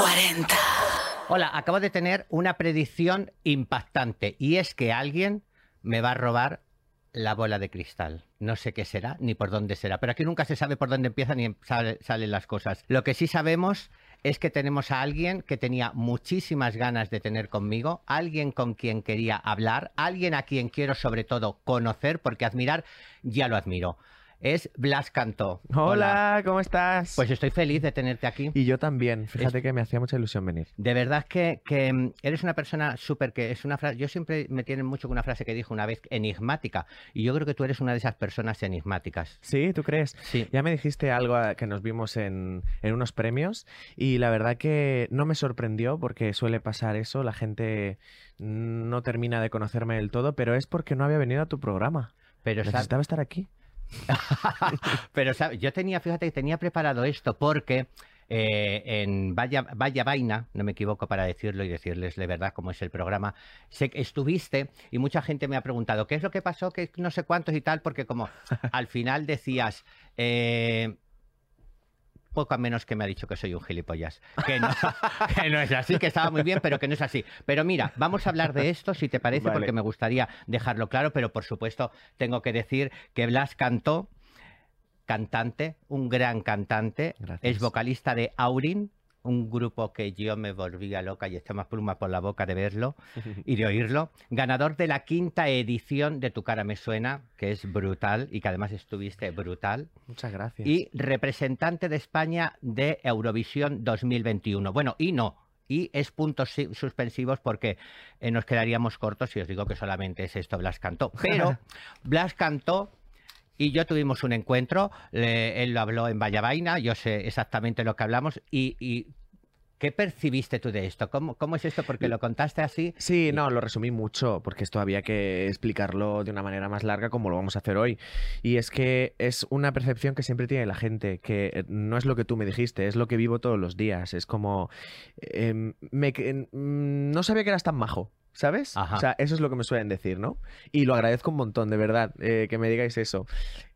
40. Hola, acabo de tener una predicción impactante y es que alguien me va a robar la bola de cristal. No sé qué será ni por dónde será, pero aquí nunca se sabe por dónde empiezan ni sale- salen las cosas. Lo que sí sabemos es que tenemos a alguien que tenía muchísimas ganas de tener conmigo, alguien con quien quería hablar, alguien a quien quiero sobre todo conocer, porque admirar ya lo admiro. Es Blas Cantó. Hola, ¿cómo estás? Pues estoy feliz de tenerte aquí. y yo también. Fíjate que me hacía mucha ilusión venir. De verdad que, que, mm, eres una persona súper que es una frase. Yo siempre me tienen mucho con una frase que dijo una vez enigmática. Y yo creo que tú eres una de esas personas enigmáticas. ¿Sí? ¿Tú crees? Sí. Ya me dijiste algo que nos vimos en, en unos premios y la verdad que no me sorprendió porque suele pasar eso, la gente no termina de conocerme del todo, pero es porque no había venido a tu programa. Pero, Necesitaba estar aquí. pero yo tenía, fíjate tenía preparado esto porque eh, en Vaya, Vaya Vaina, no me equivoco para decirlo y decirles de verdad cómo es el programa, sé que estuviste y mucha gente me ha preguntado qué es lo que pasó, que no sé cuántos y tal, porque como al final decías... eh, poco a menos que me ha dicho que soy un gilipollas. Que no, que no es así, que estaba muy bien, pero que no es así. Pero mira, vamos a hablar de esto, si te parece, Vale. porque me gustaría dejarlo claro, pero por supuesto tengo que decir que Blas cantó, cantante, un gran cantante, Gracias. es vocalista de Aurin, un grupo que yo me volvía loca y está más pluma por la boca de verlo y de oírlo. Ganador de la quinta edición de Tu cara me suena, que es brutal y que además estuviste brutal Muchas gracias. y representante de España de Eurovisión 2021. Bueno, y no. Y es puntos si- suspensivos porque eh, nos quedaríamos cortos si os digo que solamente es esto Blas cantó. Pero Blas cantó y yo tuvimos un encuentro, le- él lo habló en Valla Vaina, yo sé exactamente lo que hablamos y, y ¿qué percibiste tú de esto? ¿Cómo, ¿Cómo es esto? Porque lo contaste así. Sí, no, lo resumí mucho porque esto había que explicarlo de una manera más larga como lo vamos a hacer hoy. Y es que es una percepción que siempre tiene la gente, que eh, no es lo que tú me dijiste, es lo que vivo todos los días. Es como, em, me mm, no sabía que eras tan majo. ¿Sabes? Ajá. O sea, eso es lo que me suelen decir, ¿no? Y lo agradezco un montón, de verdad, eh, que me digáis eso.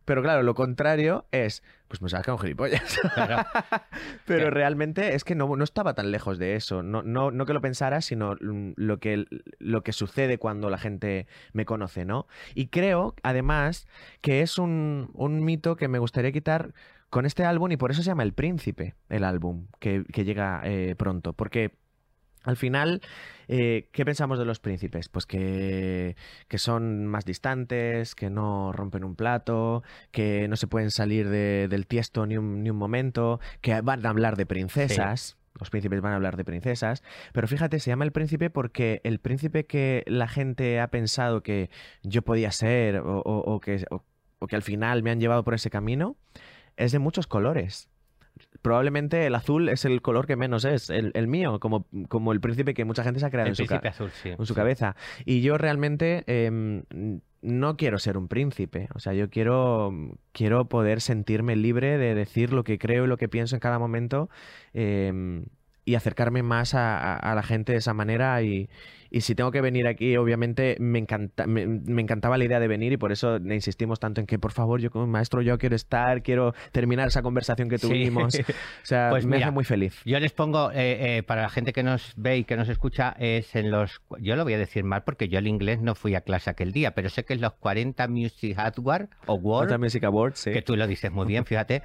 Pero claro, lo contrario es, pues me saca un gilipollas. Pero, realmente es que no, no estaba tan lejos de eso. No, no, no que lo pensara, sino mm, lo que, lo que sucede cuando la gente me conoce, ¿no? Y creo, además, que es un, un mito que me gustaría quitar con este álbum y por eso se llama El Príncipe, el álbum, que, que llega eh, pronto. Porque al final, eh, ¿qué pensamos de los príncipes? Pues que, que son más distantes, que no rompen un plato, que no se pueden salir de- del tiesto ni un, ni un momento, que van a hablar de princesas. Los príncipes van a hablar de princesas. Pero fíjate, se llama el príncipe porque el príncipe que la gente ha pensado que yo podía ser o, o- o que, o- o que al final me han llevado por ese camino es de muchos colores probablemente el azul es el color que menos es, el, el mío, como, como el príncipe que mucha gente se ha creado el en su, azul, sí. en su sí. cabeza. Y yo realmente em, no quiero ser un príncipe, o sea, yo quiero, quiero poder sentirme libre de decir lo que creo y lo que pienso en cada momento. em, y acercarme más a, a- a la gente de esa manera y, y si tengo que venir aquí obviamente me, encanta, me, me encantaba la idea de venir y por eso insistimos tanto en que por favor yo como maestro yo quiero estar quiero terminar esa conversación que Sí. tuvimos o sea Pues me mira, hace muy feliz Yo les pongo, eh, eh, para la gente que nos ve y que nos escucha, es en los. Yo lo voy a decir mal porque yo el inglés no fui a clase aquel día, pero sé que es los 40 Music Award Otra Music Awards sí. que tú lo dices muy bien, fíjate.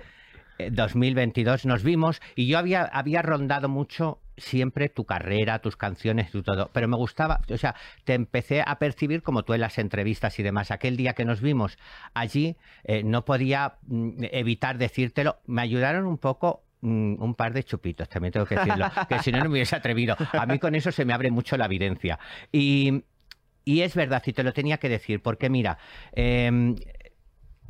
eh, 2022 nos vimos y yo había, había rondado mucho siempre tu carrera, tus canciones, tu todo, pero me gustaba, o sea, te empecé a percibir como tú en las entrevistas y demás. Aquel día que nos vimos allí, eh, no podía mm, evitar decírtelo, me ayudaron un poco mm, un par de chupitos, también tengo que decirlo, que si no, no me hubiese atrevido. A mí con eso se me abre mucho la evidencia. Y, y es verdad, y te lo tenía que decir, porque mira, em,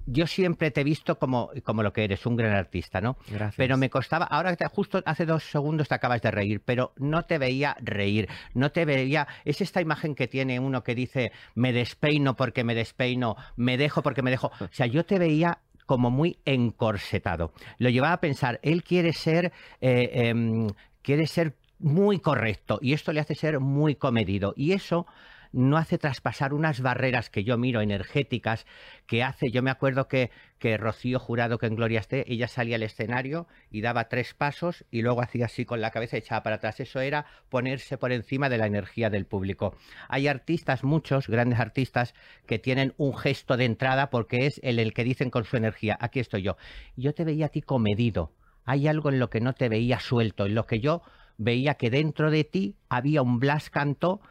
yo siempre te he visto como, como lo que eres, un gran artista, ¿no? Gracias. Pero me costaba, ahora justo hace dos segundos te acabas de reír, pero no te veía reír, no te veía, es esta imagen que tiene uno que dice, me despeino porque me despeino, me dejo porque me dejo, o sea, yo te veía como muy encorsetado. Lo llevaba a pensar, él quiere ser, eh, em, quiere ser muy correcto y esto le hace ser muy comedido y eso no hace traspasar unas barreras que yo miro energéticas que hace, yo me acuerdo que, que Rocío Jurado, que en Gloria esté, ella salía al escenario y daba tres pasos y luego hacía así con la cabeza echada para atrás. Eso era ponerse por encima de la energía del público. Hay artistas, muchos grandes artistas, que tienen un gesto de entrada porque es el, el que dicen con su energía, aquí estoy yo. Yo te veía a ti comedido. Hay algo en lo que no te veía suelto, en lo que yo veía que dentro de ti había un Blas Cantó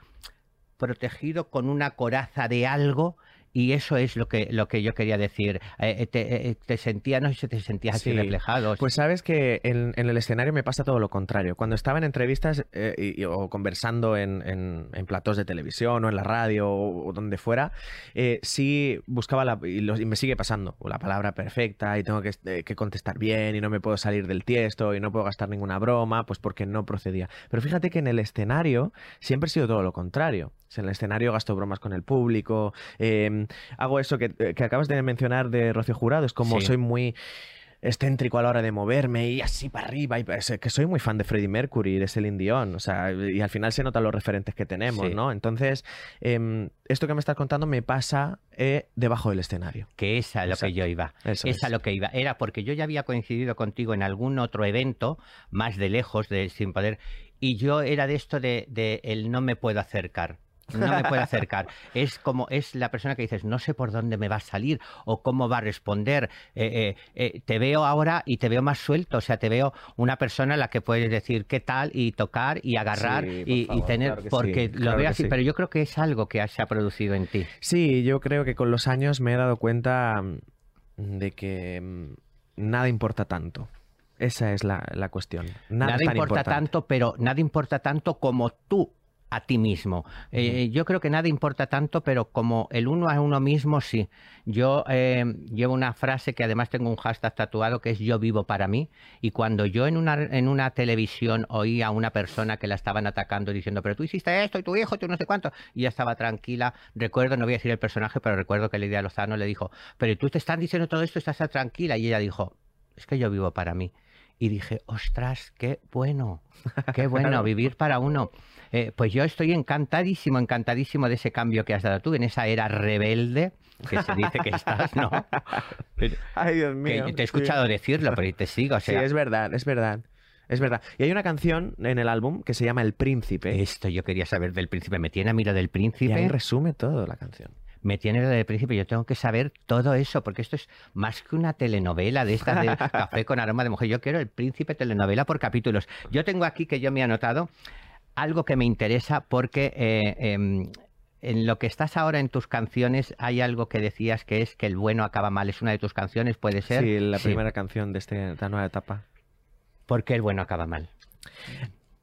protegido con una coraza de algo y eso es lo que, lo que yo quería decir. Eh, eh, te, eh, te, sentía, no sé si te sentías así Sí. reflejado. Pues sabes que en, en el escenario me pasa todo lo contrario. Cuando estaba en entrevistas eh, y- o conversando en, en, en platós de televisión o en la radio o, o donde fuera, eh, sí buscaba la, y, lo- y me sigue pasando la palabra perfecta y tengo que, que contestar bien y no me puedo salir del tiesto y no puedo gastar ninguna broma, pues porque no procedía. Pero fíjate que en el escenario siempre ha sido todo lo contrario. En el escenario gasto bromas con el público, eh, hago eso que, que acabas de mencionar de Rocío Jurado, es como Sí. soy muy excéntrico a la hora de moverme y así para arriba. Y es que soy muy fan de Freddie Mercury y de Celine Dion. O sea, y al final se notan los referentes que tenemos, Sí. ¿no? Entonces, em, esto que me estás contando me pasa eh, debajo del escenario. que es a lo que yo iba. Eso es a lo que iba. Era porque yo ya había coincidido contigo en algún otro evento, más de lejos, de sin poder, y yo era de esto de, de el no me puedo acercar. No me puedo acercar. Es como, es la persona que dices, no sé por dónde me va a salir o cómo va a responder. Eh, eh, eh, te veo ahora y te veo más suelto. O sea, te veo una persona a la que puedes decir qué tal y tocar y agarrar Sí, y, tener. claro que sí, porque lo claro veo así, sí. pero yo creo que es algo que se ha producido en ti. Sí, yo creo que con los años me he dado cuenta mm, de que mm, nada importa tanto. Esa es la, la cuestión. Nada, importa importante. tanto, pero nada importa tanto como tú a ti mismo. Eh, yo creo que nada importa tanto, pero como el uno a uno mismo, sí. Yo eh, llevo una frase que además tengo un hashtag tatuado que es yo vivo para mí. Y cuando yo en una, en una televisión oí a una persona que la estaban atacando diciendo, pero tú hiciste esto y tu hijo, tú no sé cuánto, y ella estaba tranquila. Recuerdo, no voy a decir el personaje, pero recuerdo que Lidia Lozano le dijo, pero tú te están diciendo todo esto, estás tranquila. Y ella dijo, es que yo vivo para mí. Y dije, ostras, qué bueno, qué bueno vivir para uno. Eh, pues yo estoy encantadísimo, encantadísimo de ese cambio que has dado tú en esa era rebelde que se dice que estás, ¿no? Ay, Dios que mío. te he sí. escuchado decirlo, pero te sigo. O Sí, es verdad, es verdad. Es verdad. Y hay una canción en el álbum que se llama El Príncipe. esto yo quería saber del príncipe. Me tiene a mí lo del Y ahí príncipe. resume todo la canción. Me tiene lo del príncipe. Yo tengo que saber todo eso, porque esto es más que una telenovela de estas de café con aroma de mujer. Yo quiero el príncipe telenovela por capítulos. Yo tengo aquí que yo me he anotado algo que me interesa porque eh, em, en lo que estás ahora en tus canciones hay algo que decías que es que el bueno acaba mal. Es una de tus canciones, puede ser. Sí, la primera canción de este- esta nueva etapa. ¿Por qué el bueno acaba mal?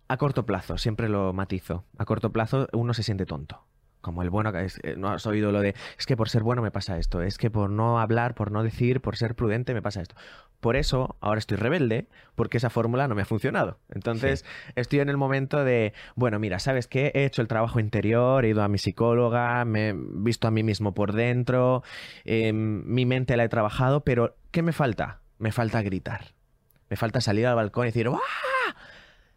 A corto plazo, siempre lo matizo. A corto plazo uno se siente tonto. Como el bueno, es- eh, no has oído lo de, es que por ser bueno me pasa esto, es que por no hablar, por no decir, por ser prudente me pasa esto. Por eso ahora estoy rebelde, porque esa fórmula no me ha funcionado. Entonces estoy en el momento de, bueno, mira, ¿sabes qué? He hecho el trabajo interior, he ido a mi psicóloga, me he visto a mí mismo por dentro, eh, mi mente la he trabajado, pero ¿qué me falta? Me falta gritar. Me falta salir al balcón y decir, ¡ah!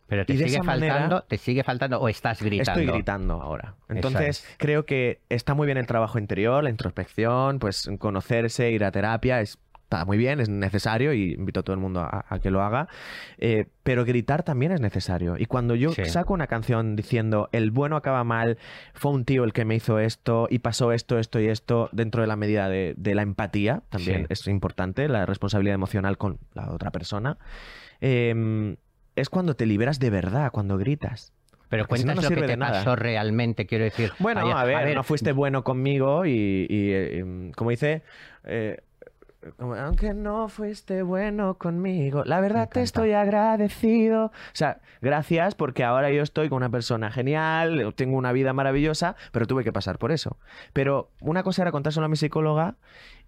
Pero te Y sigue manera- faltando, te sigue faltando o estás gritando. Estoy gritando ahora. Entonces, es. creo que está muy bien el trabajo interior, la introspección, pues conocerse, ir a terapia, es- está muy bien, es necesario y invito a todo el mundo a, a que lo haga. Eh, pero gritar también es necesario. Y cuando yo Sí. saco una canción diciendo el bueno acaba mal, fue un tío el que me hizo esto y pasó esto, esto y esto, dentro de la medida de, de la empatía, también Sí. es importante, la responsabilidad emocional con la otra persona. eh, es cuando te liberas de verdad, cuando gritas. Pero Porque si no, cuéntanos no lo que te nada. pasó realmente, quiero decir. Bueno, Ay, a, ver, no fuiste bueno conmigo y, y, eh, em, como dice, eh, como, aunque no fuiste bueno conmigo, la verdad te estoy agradecido. O sea, gracias porque ahora yo estoy con una persona genial, tengo una vida maravillosa, pero tuve que pasar por eso. Pero una cosa era contárselo a mi psicóloga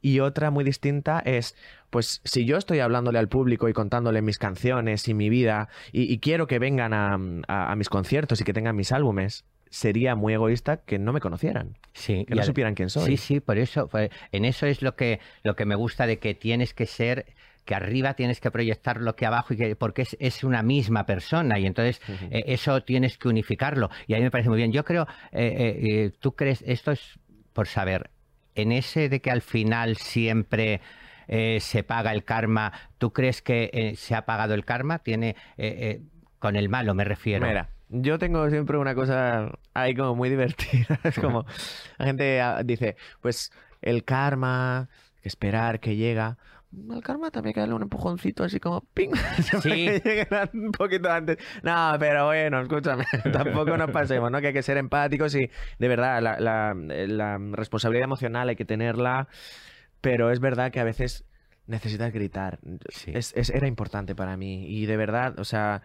y otra muy distinta es, pues si yo estoy hablándole al público y contándole mis canciones y mi vida y, y quiero que vengan a, a- a mis conciertos y que tengan mis álbumes, sería muy egoísta que no me conocieran, Sí, que no al- supieran quién soy. Sí, sí, por eso, en eso es lo que, lo que me gusta de que tienes que ser que arriba tienes que proyectar lo que abajo y que, porque es, es una misma persona y entonces eh, eso tienes que unificarlo. Y a mí me parece muy bien. Yo creo, eh, eh, tú crees, esto es por saber, en ese de que al final siempre... se paga el karma. ¿Tú crees que se ha pagado el karma? Tiene con el malo, me refiero. Mira, yo tengo siempre una cosa ahí como muy divertida. Es como la gente ah, dice, pues el karma, que esperar que llega. Al karma también hay que darle un empujoncito así como ping. Sí. un poquito antes. No, pero bueno, escúchame, tampoco nos pasemos, ¿no? Que hay que ser empáticos y de verdad la, la, la responsabilidad emocional hay que tenerla, pero es verdad que a veces necesitas gritar. Sí. Es, es- era importante para mí y de verdad, o sea,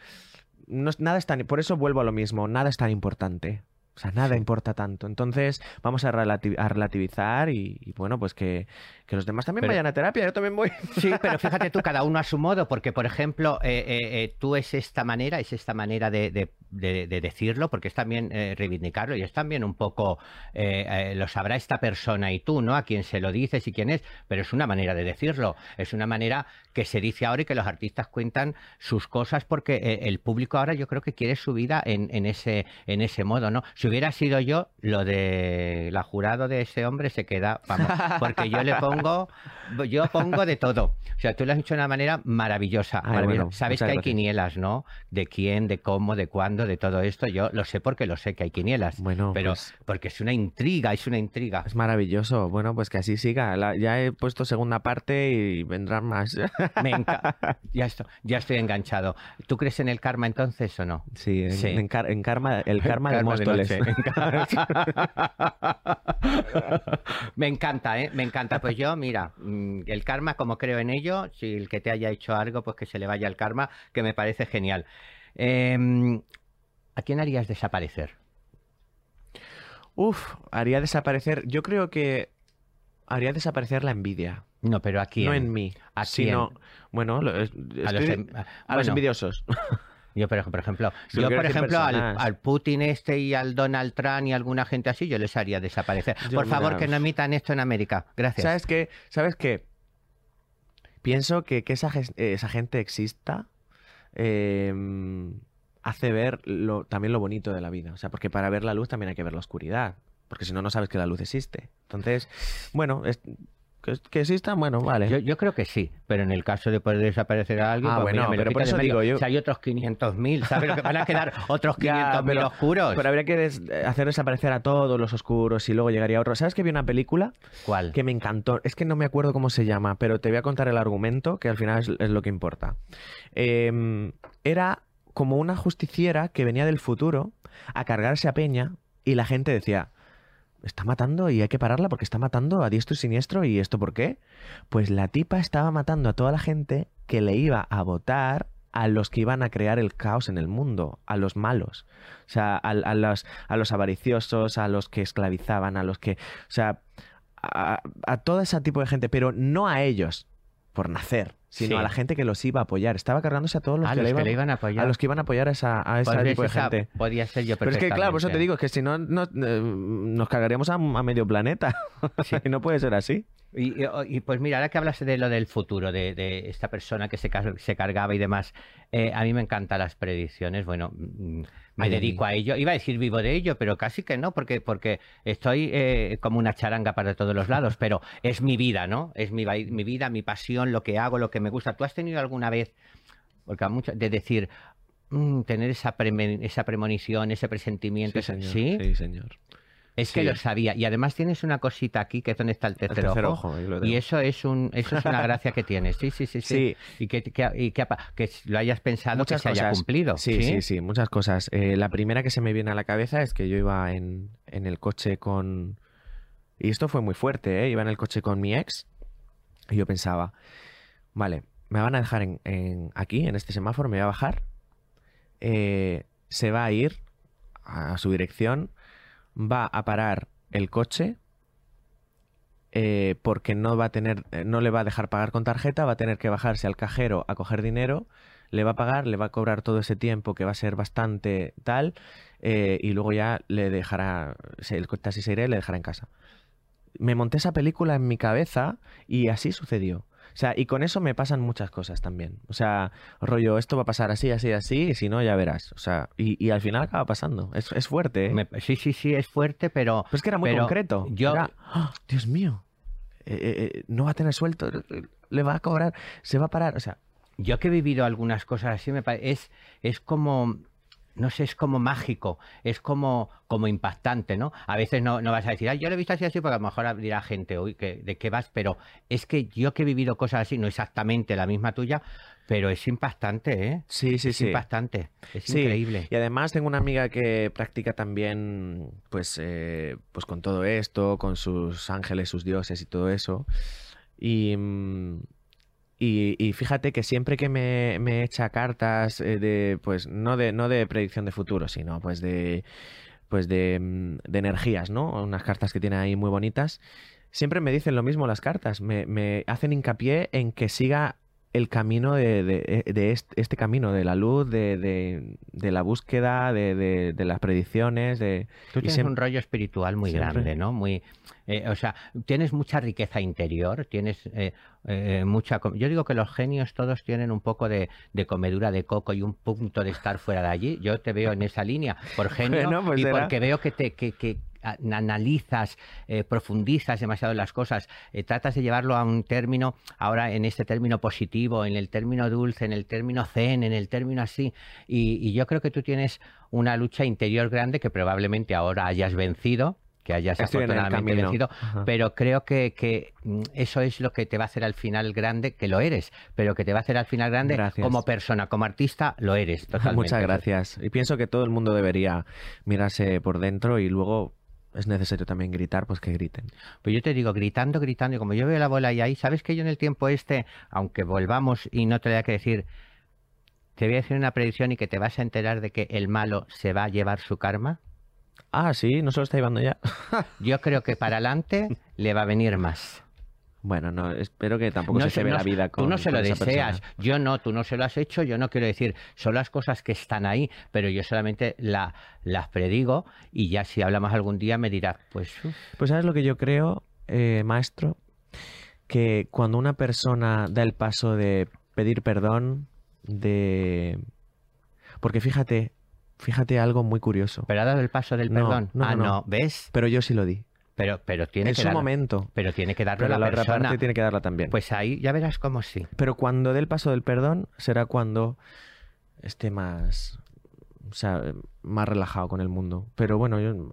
no, es- nada es tan, por eso vuelvo a lo mismo, nada es tan importante. O sea, nada importa tanto. Entonces, vamos a, relati- a relativizar y, y, bueno, pues que, que los demás también Pero- vayan a terapia. Yo también voy. Sí, pero fíjate tú, cada uno a su modo, porque, por ejemplo, eh, eh, eh, tú es esta manera, es esta manera de, de- de- de decirlo, porque es también eh, reivindicarlo y es también un poco, lo sabrá esta persona y tú, ¿no? A quien se lo dices y quién es, pero es una manera de decirlo, es una manera que se dice ahora y que los artistas cuentan sus cosas porque eh, el público ahora yo creo que quiere su vida en, en ese, en ese modo, ¿no? Si hubiera sido yo, lo de la jurado de ese hombre se queda, vamos, porque yo le pongo, yo pongo de todo. O sea, tú lo has hecho de una manera maravillosa. Ay, maravillosa. bueno, Sabes que hay gracias. quinielas, ¿no? De quién, de cómo, de cuándo, de todo esto. Yo lo sé porque lo sé que hay quinielas. Bueno, pero pues- porque es una intriga, es una intriga. Es maravilloso. Bueno, pues que así siga. La- ya he puesto segunda parte y vendrán más. Me enca- ya, esto- ya estoy enganchado. ¿Tú crees en el karma entonces o no? Sí, en, Sí. en car- en karma, el karma, de Móstoles. noche. Me encanta, ¿eh? Me encanta. Pues yo, mira, mm, el karma, como creo en ello, si el que te haya hecho algo, pues que se le vaya el karma, que me parece genial. Em, ¿A quién harías desaparecer? Uf, haría desaparecer. Yo creo que haría desaparecer la envidia. No, pero ¿a quién? No en mí, ¿A sino. Bueno, lo- es- A los, em- a los bueno, envidiosos. Yo, por ej- por ejemplo, yo, por ejemplo, al, Putin este y al Donald Trump y alguna gente así, yo les haría desaparecer. Yo, por favor, mira, que no emitan esto en América. Gracias. ¿Sabes qué? ¿Sabes qué? Pienso que que esa, esa gente exista eh, hace ver lo- también lo bonito de la vida. O sea, porque para ver la luz también hay que ver la oscuridad. Porque si no, no sabes que la luz existe. Entonces, bueno, es- que, que exista, bueno, vale. Yo, yo creo que sí, pero en el caso de poder desaparecer a alguien, Ah, pues bueno, mira, me lo pero por eso digo yo- Si hay otros 500.000, ¿sabes lo que van a quedar otros Ya, 500.000 pero- oscuros? Pero habría que des- hacer desaparecer a todos los oscuros y luego llegaría otro. ¿Sabes que vi una película ¿Cuál? que me encantó? Es que no me acuerdo cómo se llama, pero te voy a contar el argumento, que al final es, es lo que importa. Eh, era como una justiciera que venía del futuro a cargarse a Peña y la gente decía, está matando y hay que pararla porque está matando a diestro y siniestro y esto por qué? Pues la tipa estaba matando a toda la gente que le iba a votar a los que iban a crear el caos en el mundo, a los malos, o sea, a, los, a los avariciosos, a los que esclavizaban, a los que, o sea, a, a todo ese tipo de gente, pero no a ellos por nacer, sino Sí. a la gente que los iba a apoyar. Estaba cargándose a todos los, a que, los le que iban, le iban a apoyar. a los que iban a apoyar a, esa, a ese tipo de gente. Podía ser yo Pero es que, claro, por eso te digo, que si no, no, eh, nos cargaríamos a, a medio planeta. y no puede ser así. Y, y- y, pues mira, ahora que hablas de lo del futuro, de, de esta persona que se, car- se cargaba y demás, eh, a mí me encantan las predicciones. Bueno, mm, me dedico a ello. Iba a decir vivo de ello, pero casi que no, porque, porque estoy eh, como una charanga para todos los lados, pero es mi vida, ¿no? Es mi, mi vida, mi pasión, lo que hago, lo que me gusta. ¿Tú has tenido alguna vez, porque a de decir, mm, tener esa, esa premonición, ese presentimiento? esa- ¿Sí? Sí, señor. Es que lo sabía. Y además tienes una cosita aquí que es donde está el El tercer, ojo. ojo. ahí lo Y eso es un, eso es una gracia que tienes. Sí, sí, sí, sí. Sí. Y que, que, y que, apa- que lo hayas pensado Muchas que se haya cosas. cumplido. Sí, sí, sí, muchas cosas. Eh, la primera que se me viene a la cabeza es que yo iba en, en el coche con... Y esto fue muy fuerte, ¿eh? Iba en el coche con mi ex y yo pensaba, vale, me van a dejar en, en- aquí, en este semáforo, me voy a bajar, eh, se va a ir a su dirección, va a parar el coche eh, porque no va a tener, eh, no le va a dejar pagar con tarjeta, va a tener que bajarse al cajero a coger dinero, le va a pagar, le va a cobrar todo ese tiempo que va a ser bastante tal, eh, y luego ya le dejará, el taxi se irá le dejará en casa. Me monté esa película en mi cabeza y así sucedió. O sea, y con eso me pasan muchas cosas también. O sea, rollo, esto va a pasar así, así, así, y si no, ya verás. O sea, y, y al final acaba pasando. Es, es fuerte, ¿eh? Me- sí, sí, sí, es fuerte, pero... Pero es que era muy concreto. Yo, Era, ¡Ah! Dios mío, eh, eh, eh, no va a tener suelto, le va a cobrar, se va a parar. O sea, Yo que he vivido algunas cosas así, me pare- es, es como, no sé, es como mágico, es como, como impactante, ¿no? A veces no, no vas a decir, "Ay, yo lo he visto así, así, porque a lo mejor dirá gente, uy, que, ¿de qué vas? Pero es que yo que he vivido cosas así, no exactamente la misma tuya, pero es impactante, ¿eh? sí, sí, es sí. impactante, es Sí, increíble. Y además tengo una amiga que practica también, pues, eh, pues con todo esto, con sus ángeles, sus dioses y todo eso. Y, mm, y, fíjate que siempre que me, me echa cartas eh, de, pues, no de, no de predicción de futuro, sino pues de, pues de, mm, de energías, ¿no? Unas cartas que tiene ahí muy bonitas. Siempre me dicen lo mismo las cartas, me, me hacen hincapié en que siga el camino de, de- de este, este camino, de la luz, de, de- la búsqueda, de, las predicciones, de... Tú tienes un rollo espiritual muy siempre. grande, ¿no? Muy, eh, o sea, tienes mucha riqueza interior, tienes eh, eh, mucha... Yo digo que los genios todos tienen un poco de, de comedura de coco y un punto de estar fuera de allí. Yo te veo en esa línea por genio Bueno, pues y será. porque veo que te... Que, analizas, eh, profundizas demasiado las cosas, eh, tratas de llevarlo a un término, ahora en este término positivo, en el término dulce, en el término zen, en el término así, y, y yo creo que tú tienes una lucha interior grande que probablemente ahora hayas vencido, que hayas Estoy afortunadamente vencido, Ajá. pero creo que, que, mm, eso es lo que te va a hacer al final grande, que lo eres, pero que te va a hacer al final grande Gracias. como persona, como artista, lo eres totalmente. Muchas gracias. Y pienso que todo el mundo debería mirarse por dentro y luego es necesario también gritar, pues que griten. Pues yo te digo, gritando, gritando, y como yo veo la bola ahí, ahí, ¿sabes que yo en el tiempo este, aunque volvamos y no te haya que decir, te voy a decir una predicción y que te vas a enterar de que el malo se va a llevar su karma? Ah, sí, no se lo está llevando ya. Yo creo que para adelante le va a venir más. Bueno, no, espero que tampoco No se se- lleve no la vida con Tú no se lo deseas, persona. yo no, tú no se lo has hecho, yo no quiero decir, son las cosas que están ahí, pero yo solamente la- las predigo y ya si hablamos algún día me dirás, pues uf, Pues sabes lo que yo creo, eh, maestro, que cuando una persona da el paso de pedir perdón, de... Porque fíjate, fíjate algo muy curioso. pero ha dado el paso del No, perdón. no, ah, no, no, no. ¿ves? Pero yo sí lo di. Pero, pero tiene En que su momento. Pero tiene que darlo Pero la, la otra persona. parte tiene que darla también. Pues ahí ya verás cómo sí. Pero cuando dé el paso del perdón será cuando esté más, o sea, más relajado con el mundo. Pero bueno, yo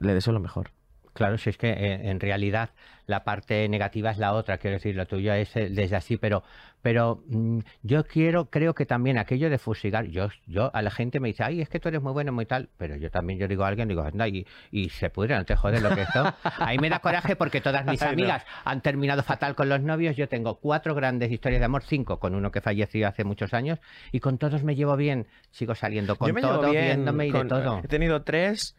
le deseo lo mejor. Claro, si es que eh, en realidad la parte negativa es la otra, quiero decir, lo tuyo es eh, desde así, pero, pero mm, yo quiero, creo que también aquello de fusilar, yo, yo a la gente me dice, ay, es que tú eres muy bueno, muy tal, pero yo también, yo digo a alguien, digo, anda, y, y se pudre, no te jodes lo que es esto. Ahí me da coraje porque todas mis amigas han terminado fatal con los novios, yo tengo cuatro grandes historias de amor, cinco, con uno que falleció hace muchos años, y con todos me llevo bien, sigo saliendo con bien viéndome y con- de todo. He tenido tres,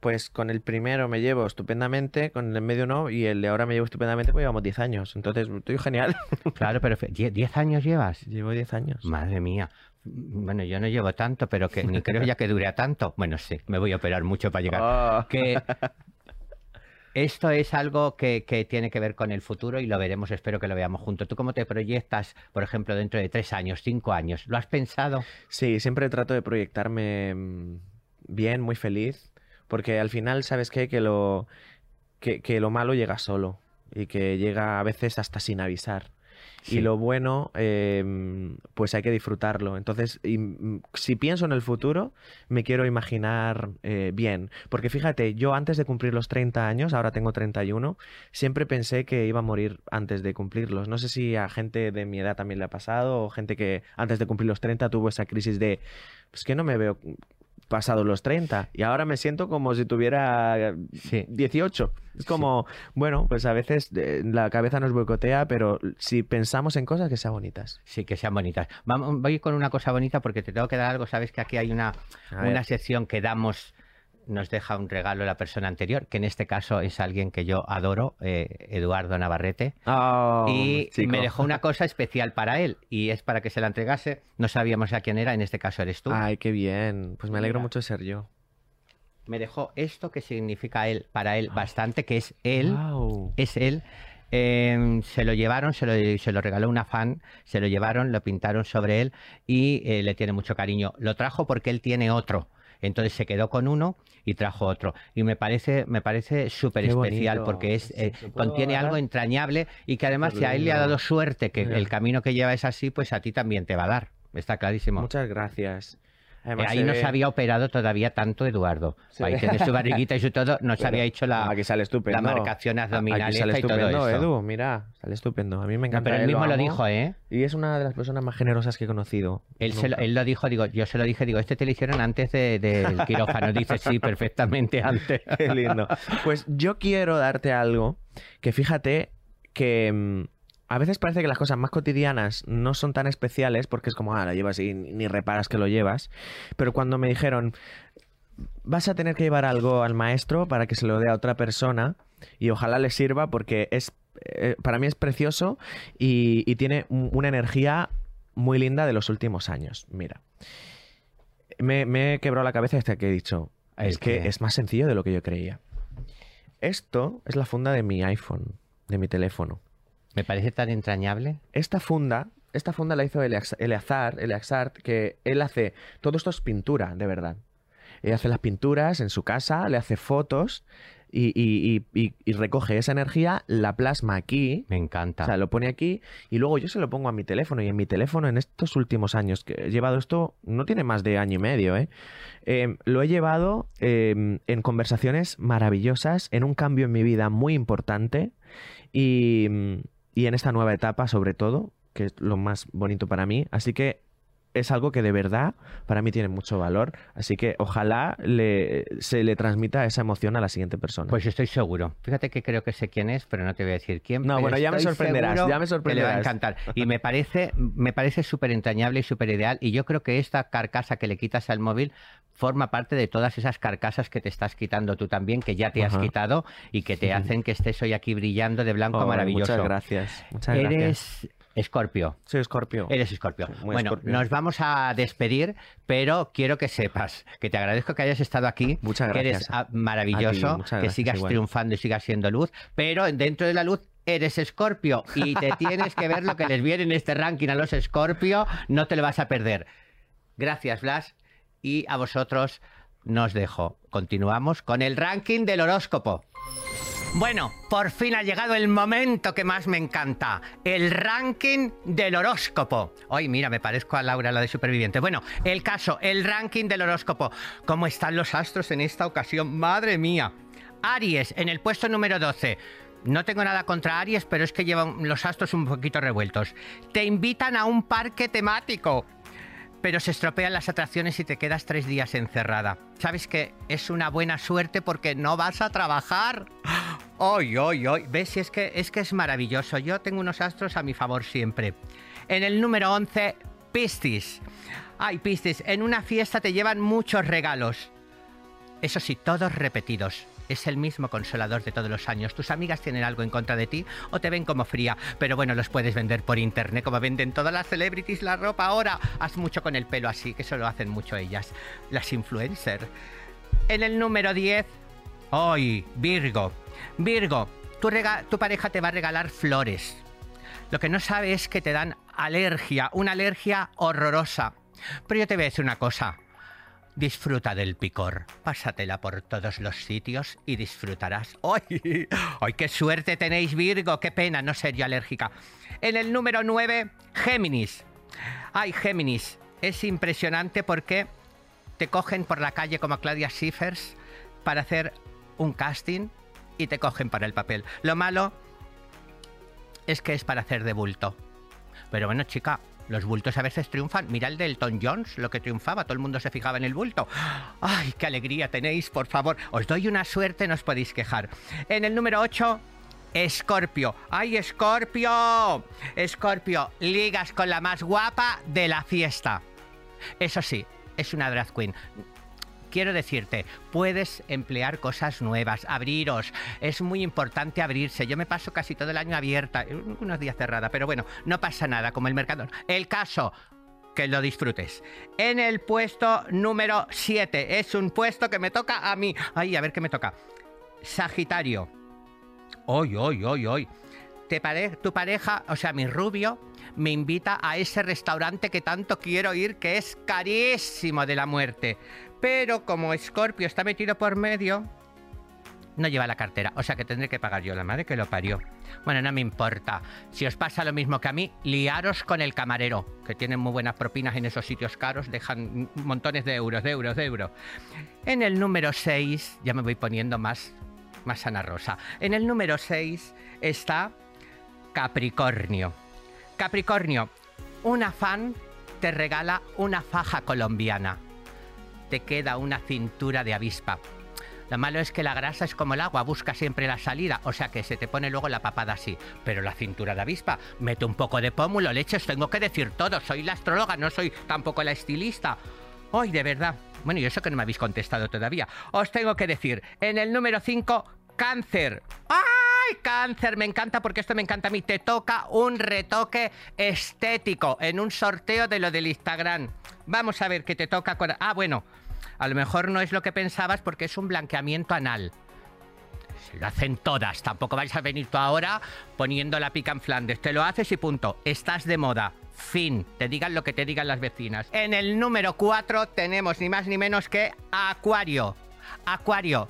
pues con el primero me llevo estupendamente, con el medio no, y el de ahora me llevo estupendamente, pues llevamos 10 años. Entonces, estoy genial. Claro, pero fe- ¿die- ¿diez años llevas? llevo 10 años. Madre mía. Bueno, yo no llevo tanto, pero que ni creo ya que dure tanto. Bueno, sí, me voy a operar mucho para llegar. Oh. Que esto es algo que, que tiene que ver con el futuro y lo veremos, espero que lo veamos juntos. ¿Tú cómo te proyectas, por ejemplo, dentro de tres años, cinco años? ¿Lo has pensado? Sí, siempre trato de proyectarme mm, bien, muy feliz, porque al final, ¿sabes qué? Que lo, que, que lo malo llega solo y que llega a veces hasta sin avisar. Sí. Y lo bueno, eh, pues hay que disfrutarlo. Entonces, y, mm, si pienso en el futuro, me quiero imaginar eh, bien. Porque fíjate, yo antes de cumplir los 30 años, ahora tengo 31, siempre pensé que iba a morir antes de cumplirlos. No sé si a gente de mi edad también le ha pasado, o gente que antes de cumplir los 30 tuvo esa crisis de, pues que no me veo pasados los 30. Y ahora me siento como si tuviera Sí. 18. Es como, bueno, pues a veces eh, la cabeza nos boicotea, pero si pensamos en cosas que sean bonitas. Sí, que sean bonitas. Vamos, voy con una cosa bonita porque te tengo que dar algo. Sabes que aquí hay una, una sección que damos, nos deja un regalo la persona anterior, que en este caso es alguien que yo adoro, eh, Eduardo Navarrete. Oh, y chico. me dejó una cosa especial para él y es para que se la entregase. No sabíamos a quién era, en este caso eres tú. Ay, qué bien. Pues me alegro Mira. mucho de ser yo. Me dejó esto que significa él, para él bastante, que es él, es él. eh, se lo llevaron, se lo, se lo, regaló una fan, se lo llevaron, lo pintaron sobre él y eh, le tiene mucho cariño. Lo trajo porque él tiene otro. Entonces se quedó con uno y trajo otro. Y me parece, me parece súper especial porque es, eh, contiene algo entrañable y que además si a él le ha dado suerte que el camino que lleva es así, pues a ti también te va a dar. Está clarísimo. Muchas gracias. Ahí no se había operado todavía tanto Eduardo. Ahí tiene su barriguita y su todo. No se había hecho la, aquí sale estupendo. la marcación abdominal aquí sale y estupendo, todo eso. Edu, mira, sale estupendo. A mí me encanta. pero él mismo lo, dijo, ¿eh? Y es una de las personas más generosas que he conocido. Él, se lo, él lo dijo, digo, yo se lo dije, digo, este te lo hicieron antes del de, quirófano. Dice, sí, perfectamente antes. Qué lindo. Pues yo quiero darte algo que fíjate que mm, a veces parece que las cosas más cotidianas no son tan especiales porque es como, ah, lo llevas y ni reparas que lo llevas. Pero cuando me dijeron, vas a tener que llevar algo al maestro para que se lo dé a otra persona y ojalá le sirva porque es, eh, para mí es precioso y, y tiene una energía muy linda de los últimos años. Mira, me, me he quebrado la cabeza hasta que he dicho, es que es más sencillo de lo que yo creía. Esto es la funda de mi iPhone, de mi teléfono. Me parece tan entrañable. Esta funda, esta funda la hizo Eleazar, Eleazar, que él hace, todo esto es pintura, de verdad. Él hace las pinturas en su casa, le hace fotos y, y, y, y, recoge esa energía, la plasma aquí. Me encanta. O sea, lo pone aquí y luego yo se lo pongo a mi teléfono. Y en mi teléfono, en estos últimos años que he llevado esto, no tiene más de año y medio, ¿eh? eh lo he llevado eh, en conversaciones maravillosas, en un cambio en mi vida muy importante y y en esta nueva etapa sobre todo, que es lo más bonito para mí. Así que es algo que de verdad para mí tiene mucho valor. Así que ojalá le, se le transmita esa emoción a la siguiente persona. Pues estoy seguro. Fíjate que creo que sé quién es, pero no te voy a decir quién. No, bueno, ya me sorprenderás. Ya me sorprenderás. Que le va a encantar. Y me parece, me parece súper entrañable y súper ideal. Y yo creo que esta carcasa que le quitas al móvil forma parte de todas esas carcasas que te estás quitando tú también, que ya te has quitado y que te hacen que estés hoy aquí brillando de blanco Oh, maravilloso. Muchas gracias. Muchas Eres gracias. Escorpio. Soy Escorpio. Eres Escorpio. Bueno, nos vamos a despedir, pero quiero que sepas que te agradezco que hayas estado aquí. Muchas Que eres gracias. maravilloso, ti, muchas que gracias, sigas igual. triunfando y sigas siendo luz, pero dentro de la luz eres Escorpio y te tienes que ver lo que les viene en este ranking a los Escorpio, no te lo vas a perder. Gracias, Blas, y a vosotros nos dejo. Continuamos con el ranking del horóscopo. Bueno, por fin ha llegado el momento que más me encanta, el ranking del horóscopo. Hoy, mira, me parezco a Laura, la de Superviviente. Bueno, el caso, el ranking del horóscopo. ¿Cómo están los astros en esta ocasión? Madre mía. Aries, en el puesto número 12. No tengo nada contra Aries, pero es que llevan los astros un poquito revueltos. Te invitan a un parque temático pero se estropean las atracciones y te quedas tres días encerrada. Sabes que es una buena suerte porque no vas a trabajar. ¡Ay, ay, ay! ¿Ves? Si es que, es que es maravilloso. Yo tengo unos astros a mi favor siempre. En el número 11, Piscis. Ay, Piscis, en una fiesta te llevan muchos regalos. Eso sí, todos repetidos. Es el mismo consolador de todos los años. Tus amigas tienen algo en contra de ti o te ven como fría, pero bueno, los puedes vender por internet como venden todas las celebrities la ropa ahora. Haz mucho con el pelo así, que eso lo hacen mucho ellas. Las influencers. En el número 10, hoy, Virgo. Virgo, tu, pareja te va a regalar flores. Lo que no sabe es que te dan alergia, una alergia horrorosa. Pero yo te voy a decir una cosa. Disfruta del picor. Pásatela por todos los sitios y disfrutarás. ¡Ay! ¡Ay, qué suerte tenéis, Virgo! ¡Qué pena no ser yo alérgica! En el número 9, Géminis. ¡Ay, Géminis! Es impresionante porque te cogen por la calle como Claudia Schiffers para hacer un casting y te cogen para el papel. Lo malo es que es para hacer de bulto. Pero bueno, chica, los bultos a veces triunfan. Mira el de Elton Jones, lo que triunfaba, todo el mundo se fijaba en el bulto. ¡Ay, qué alegría tenéis, por favor! Os doy una suerte, no os podéis quejar. En el número 8, Escorpio. ¡Ay, Escorpio! Escorpio, ligas con la más guapa de la fiesta. Eso sí, es una drag queen. Quiero decirte, puedes emplear cosas nuevas, abriros. Es muy importante abrirse. Yo me paso casi todo el año abierta, unos días cerrada, pero bueno, no pasa nada, como el mercador. El caso, que lo disfrutes. En el puesto número 7, es un puesto que me toca a mí. Ay, a ver qué me toca. Sagitario. Hoy, hoy, hoy, hoy. tu pareja, o sea, mi rubio, me invita a ese restaurante que tanto quiero ir, que es carísimo de la muerte. Pero como Scorpio está metido por medio, no lleva la cartera, o sea que tendré que pagar yo, la madre que lo parió. Bueno, no me importa. Si os pasa lo mismo que a mí, liaros con el camarero, que tienen muy buenas propinas en esos sitios caros, dejan montones de euros, de euros, de euros. En el número 6, ya me voy poniendo más, más Ana Rosa. En el número 6 está Capricornio. Capricornio, una fan te regala una faja colombiana. Te queda una cintura de avispa. Lo malo es que la grasa es como el agua, busca siempre la salida, o sea que se te pone luego la papada así. Pero la cintura de avispa, mete un poco de pómulo, leches, tengo que decir todo, soy la astróloga, no soy tampoco la estilista. Hoy, de verdad. Bueno, y eso que no me habéis contestado todavía. Os tengo que decir, en el número 5, cáncer. ¡Ay, cáncer! Me encanta porque esto me encanta a mí. Te toca un retoque estético en un sorteo de lo del Instagram. Vamos a ver qué te toca. Ah, bueno, a lo mejor no es lo que pensabas porque es un blanqueamiento anal. Se lo hacen todas. Tampoco vais a venir tú ahora poniendo la pica en Flandes. Te lo haces y punto. Estás de moda. Fin. Te digan lo que te digan las vecinas. En el número 4 tenemos ni más ni menos que Acuario. Acuario.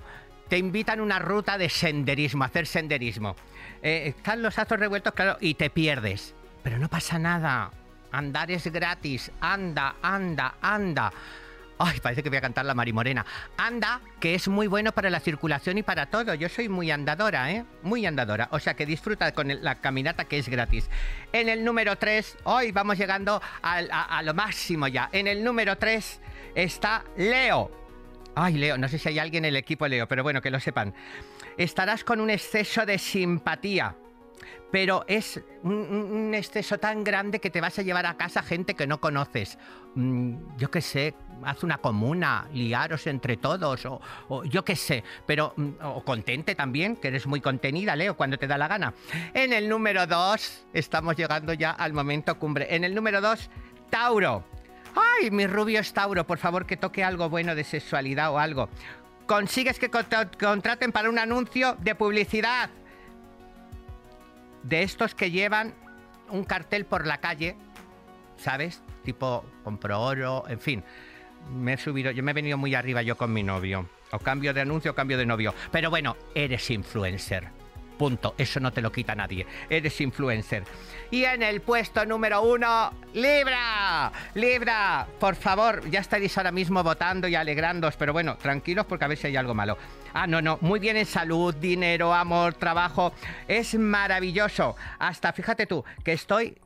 Te invitan a una ruta de senderismo, a hacer senderismo. Eh, están los astros revueltos, claro, y te pierdes. Pero no pasa nada. Andar es gratis. Anda, anda, anda. Ay, parece que voy a cantar la Marimorena. Anda, que es muy bueno para la circulación y para todo. Yo soy muy andadora, ¿eh? Muy andadora. O sea que disfruta con la caminata que es gratis. En el número 3, hoy vamos llegando al- a, a lo máximo ya. En el número 3 está Leo. Ay, Leo, no sé si hay alguien en el equipo Leo, pero bueno, que lo sepan. Estarás con un exceso de simpatía pero es un, exceso tan grande que te vas a llevar a casa gente que no conoces. Mm, yo qué sé, haz una comuna, liaros entre todos, o, yo qué sé, pero mm, contente también, que eres muy contenida, Leo, cuando te da la gana. En el número 2, estamos llegando ya al momento cumbre. En el número 2, Tauro. Ay, mi rubio es Tauro, por favor que toque algo bueno de sexualidad o algo. Consigues que contra- contraten para un anuncio de publicidad de estos que llevan un cartel por la calle, ¿sabes? Tipo, compro oro, en fin. Me he subido, yo me he venido muy arriba yo con mi novio. O cambio de anuncio o cambio de novio. Pero bueno, eres influencer. Punto. Eso no te lo quita nadie. Eres influencer. Y en el puesto número uno, Libra. Libra, por favor, ya estaréis ahora mismo votando y alegrándoos, pero bueno, tranquilos porque a ver si hay algo malo. Ah, no, no, muy bien en salud, dinero, amor, trabajo. Es maravilloso. Hasta, fíjate tú, que estoy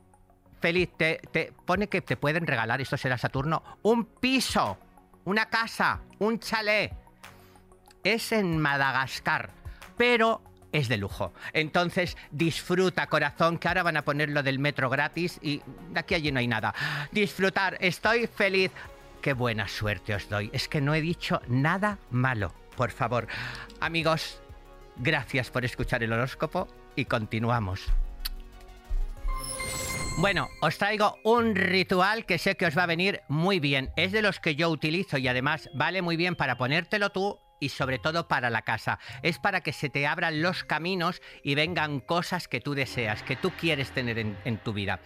feliz. Te, te pone que te pueden regalar, esto será Saturno, un piso, una casa, un chalet. Es en Madagascar, pero es de lujo. Entonces, disfruta, corazón, que ahora van a poner lo del metro gratis y de aquí a allí no hay nada. Disfrutar, estoy feliz. Qué buena suerte os doy. Es que no he dicho nada malo, por favor. Amigos, gracias por escuchar el horóscopo y continuamos. Bueno, os traigo un ritual que sé que os va a venir muy bien. Es de los que yo utilizo y además vale muy bien para ponértelo tú y sobre todo para la casa. Es para que se te abran los caminos y vengan cosas que tú deseas, que tú quieres tener en, tu vida.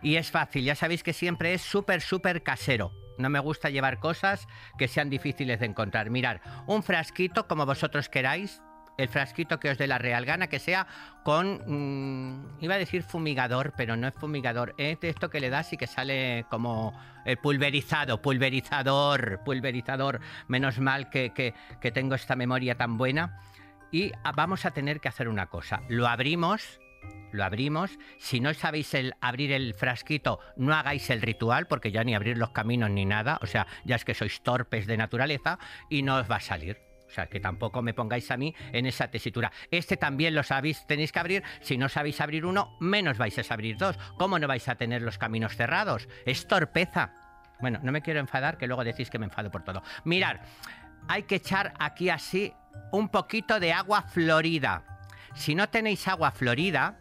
Y es fácil, ya sabéis que siempre es súper, súper casero. No me gusta llevar cosas que sean difíciles de encontrar. Mirar, un frasquito como vosotros queráis, el frasquito que os dé la real gana, que sea con, mm, iba a decir fumigador, pero no es fumigador, es de esto que le das y que sale como eh, pulverizado, pulverizador, pulverizador. Menos mal que, que- tengo esta memoria tan buena. Y vamos a tener que hacer una cosa, lo abrimos. Lo abrimos. Si no sabéis el abrir el frasquito, no hagáis el ritual, porque ya ni abrir los caminos ni nada. O sea, ya es que sois torpes de naturaleza y no os va a salir. Sea, que tampoco me pongáis a mí en esa tesitura. Este también lo sabéis, tenéis que abrir. Si no sabéis abrir uno, menos vais a abrir dos. ¿Cómo no vais a tener los caminos cerrados? Es torpeza. Bueno, no me quiero enfadar, que luego decís que me enfado por todo. Mirad, hay que echar aquí así un poquito de agua florida. Si no tenéis agua florida,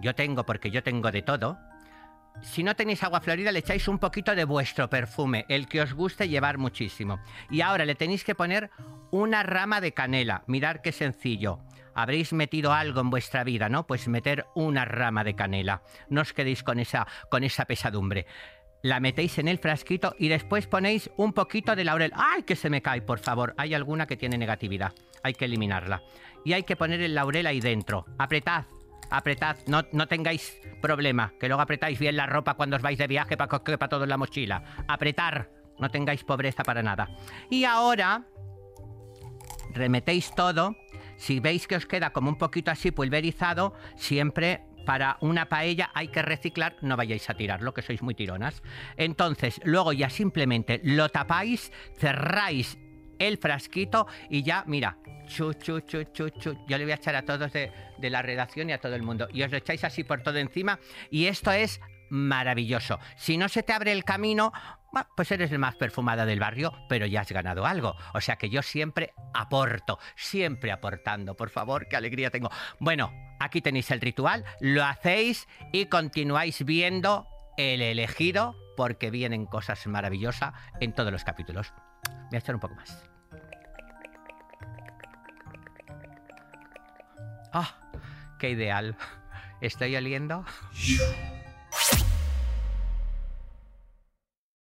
yo tengo porque yo tengo de todo, si no tenéis agua florida, le echáis un poquito de vuestro perfume, el que os guste llevar muchísimo. Y ahora le tenéis que poner una rama de canela. Mirad qué sencillo. Habréis metido algo en vuestra vida, ¿no? Pues meter una rama de canela. No os quedéis con esa, con esa pesadumbre. La metéis en el frasquito y después ponéis un poquito de laurel. ¡Ay, que se me cae, por favor! Hay alguna que tiene negatividad. Hay que eliminarla. Y hay que poner el laurel ahí dentro. Apretad, apretad, no, no tengáis problema, que luego apretáis bien la ropa cuando os vais de viaje para que quepa todo en la mochila. Apretar, no tengáis pobreza para nada. Y ahora remetéis todo. Si veis que os queda como un poquito así pulverizado, siempre para una paella hay que reciclar, no vayáis a tirarlo, que sois muy tironas. Entonces, luego ya simplemente lo tapáis, cerráis el frasquito y ya, mira, chu, chu, chu. Yo le voy a echar a todos de, de la redacción y a todo el mundo. Y os lo echáis así por todo encima. Y esto es maravilloso. Si no se te abre el camino, pues eres el más perfumada del barrio, pero ya has ganado algo. O sea que yo siempre aporto, siempre aportando. Por favor, qué alegría tengo. Bueno, aquí tenéis el ritual, lo hacéis y continuáis viendo el elegido porque vienen cosas maravillosas en todos los capítulos. Voy a echar un poco más. ¡Ah! ¡Qué ideal! Estoy oliendo